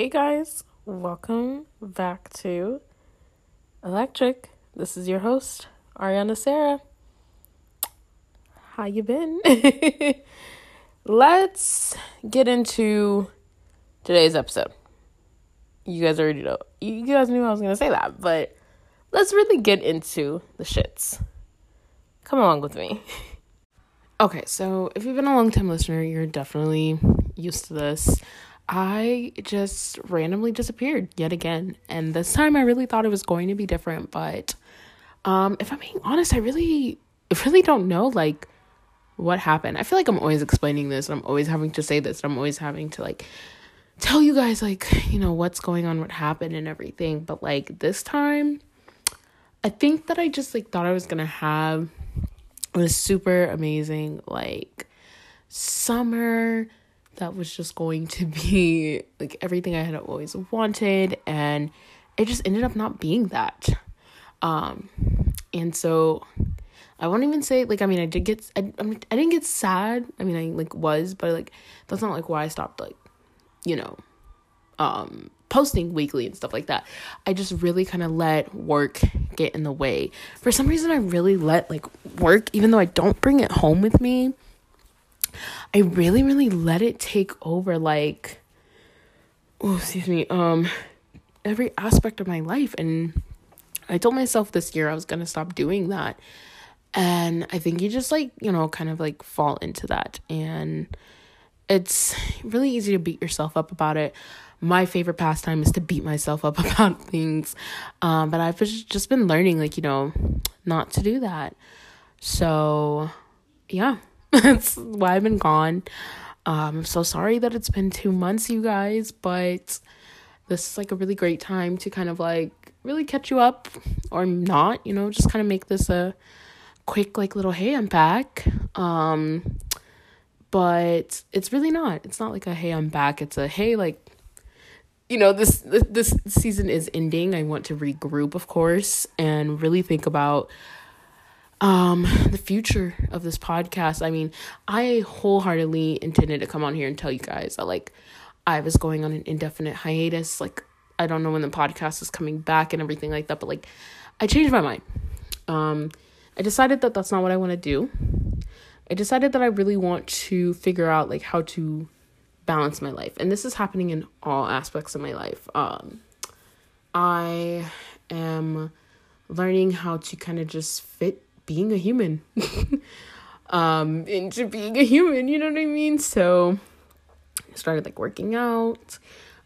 Hey guys, welcome back to Electric. This is your host, Ariana Sarah. How you been? Let's get into today's episode. You guys already know. You guys knew I was going to say that, but let's really get into the shits. Come along with me. okay, so if you've been a long time listener, you're definitely used to this. I just randomly disappeared yet again. And this time I really thought it was going to be different, but um if I'm being honest, I really really don't know like what happened. I feel like I'm always explaining this and I'm always having to say this and I'm always having to like tell you guys like, you know, what's going on, what happened and everything. But like this time I think that I just like thought I was gonna have a super amazing like summer that was just going to be like everything I had always wanted and it just ended up not being that. Um and so I won't even say like I mean I did get I I, didn't get sad. I mean I like was, but like that's not like why I stopped like you know um posting weekly and stuff like that. I just really kind of let work get in the way. For some reason I really let like work even though I don't bring it home with me I really, really let it take over like oh excuse me, um every aspect of my life and I told myself this year I was gonna stop doing that. And I think you just like, you know, kind of like fall into that. And it's really easy to beat yourself up about it. My favorite pastime is to beat myself up about things. Um, but I've just been learning, like, you know, not to do that. So, yeah. That's why I've been gone. Um, I'm so sorry that it's been two months, you guys, but this is like a really great time to kind of like really catch you up or not, you know, just kind of make this a quick like little hey, I'm back. Um, but it's really not. It's not like a hey, I'm back. It's a hey, like you know this this season is ending. I want to regroup, of course, and really think about um the future of this podcast i mean i wholeheartedly intended to come on here and tell you guys that like i was going on an indefinite hiatus. Like i don't know when the podcast is coming back and everything like that but like i changed my mind. Um i decided that that's not what i want to do. I decided that i really want to figure out like how to balance my life and this is happening in all aspects of my life. Um i am learning how to kind of just fit being a human. Um into being a human you know what i mean? So i started like working out.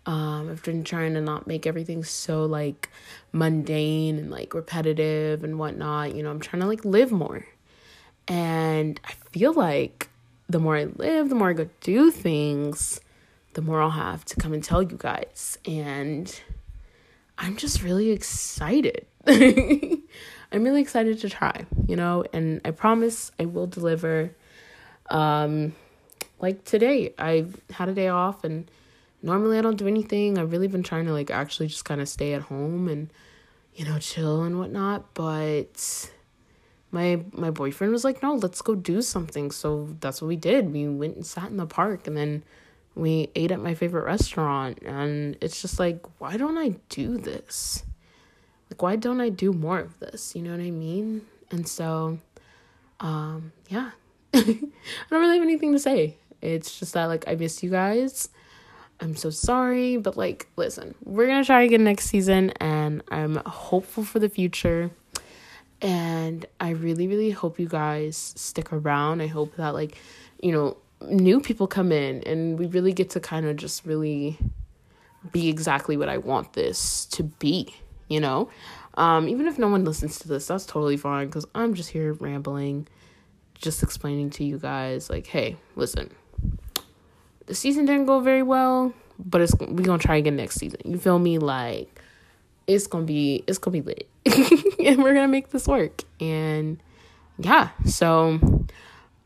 Um i've been trying to not make everything so like mundane and like repetitive and whatnot. You know i'm trying to like live more. And i feel like the more i live the more i go do things the more i'll have to come and tell you guys. And i'm just really excited I'm really excited to try, you know, and I promise I will deliver. Um, like today, I had a day off, and normally I don't do anything. I've really been trying to like actually just kind of stay at home and you know chill and whatnot, but my my boyfriend was like, "No, let's go do something." So that's what we did. We went and sat in the park, and then we ate at my favorite restaurant, and it's just like, why don't I do this? Like why don't I do more of this? You know what I mean? And so um yeah. I don't really have anything to say. It's just that like I miss you guys. I'm so sorry, but like listen, we're going to try again next season and I'm hopeful for the future. And I really really hope you guys stick around. I hope that like, you know, new people come in and we really get to kind of just really be exactly what I want this to be you know? Um, even if no one listens to this, that's totally fine because I'm just here rambling, just explaining to you guys, like, hey, listen, the season didn't go very well, but it's we're gonna try again next season. You feel me? Like, it's gonna be it's gonna be lit, and we're gonna make this work. And yeah, so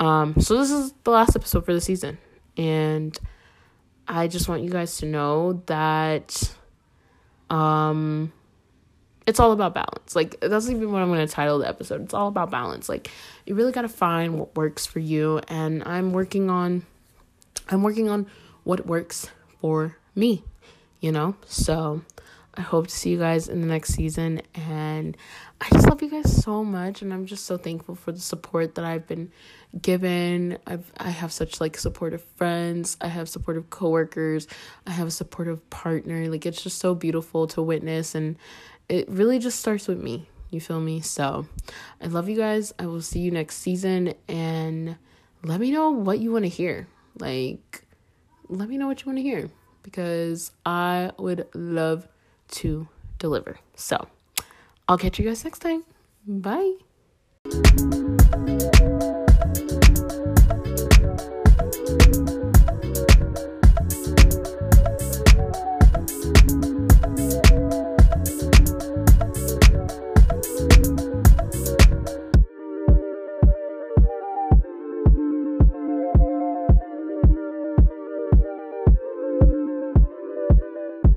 um, so this is the last episode for the season, and I just want you guys to know that um it's all about balance. Like that's even what I'm going to title the episode. It's all about balance. Like you really got to find what works for you and I'm working on I'm working on what works for me. you know? So I hope to see you guys in the next season. And I just love you guys so much. And I'm just so thankful for the support that I've been given. I've, I have such like supportive friends. I have supportive coworkers. I have a supportive partner. Like it's just so beautiful to witness. And it really just starts with me. You feel me? So I love you guys. I will see you next season. And let me know what you want to hear. Like, let me know what you want to hear because I would love to deliver. So I'll catch you guys next time. Bye.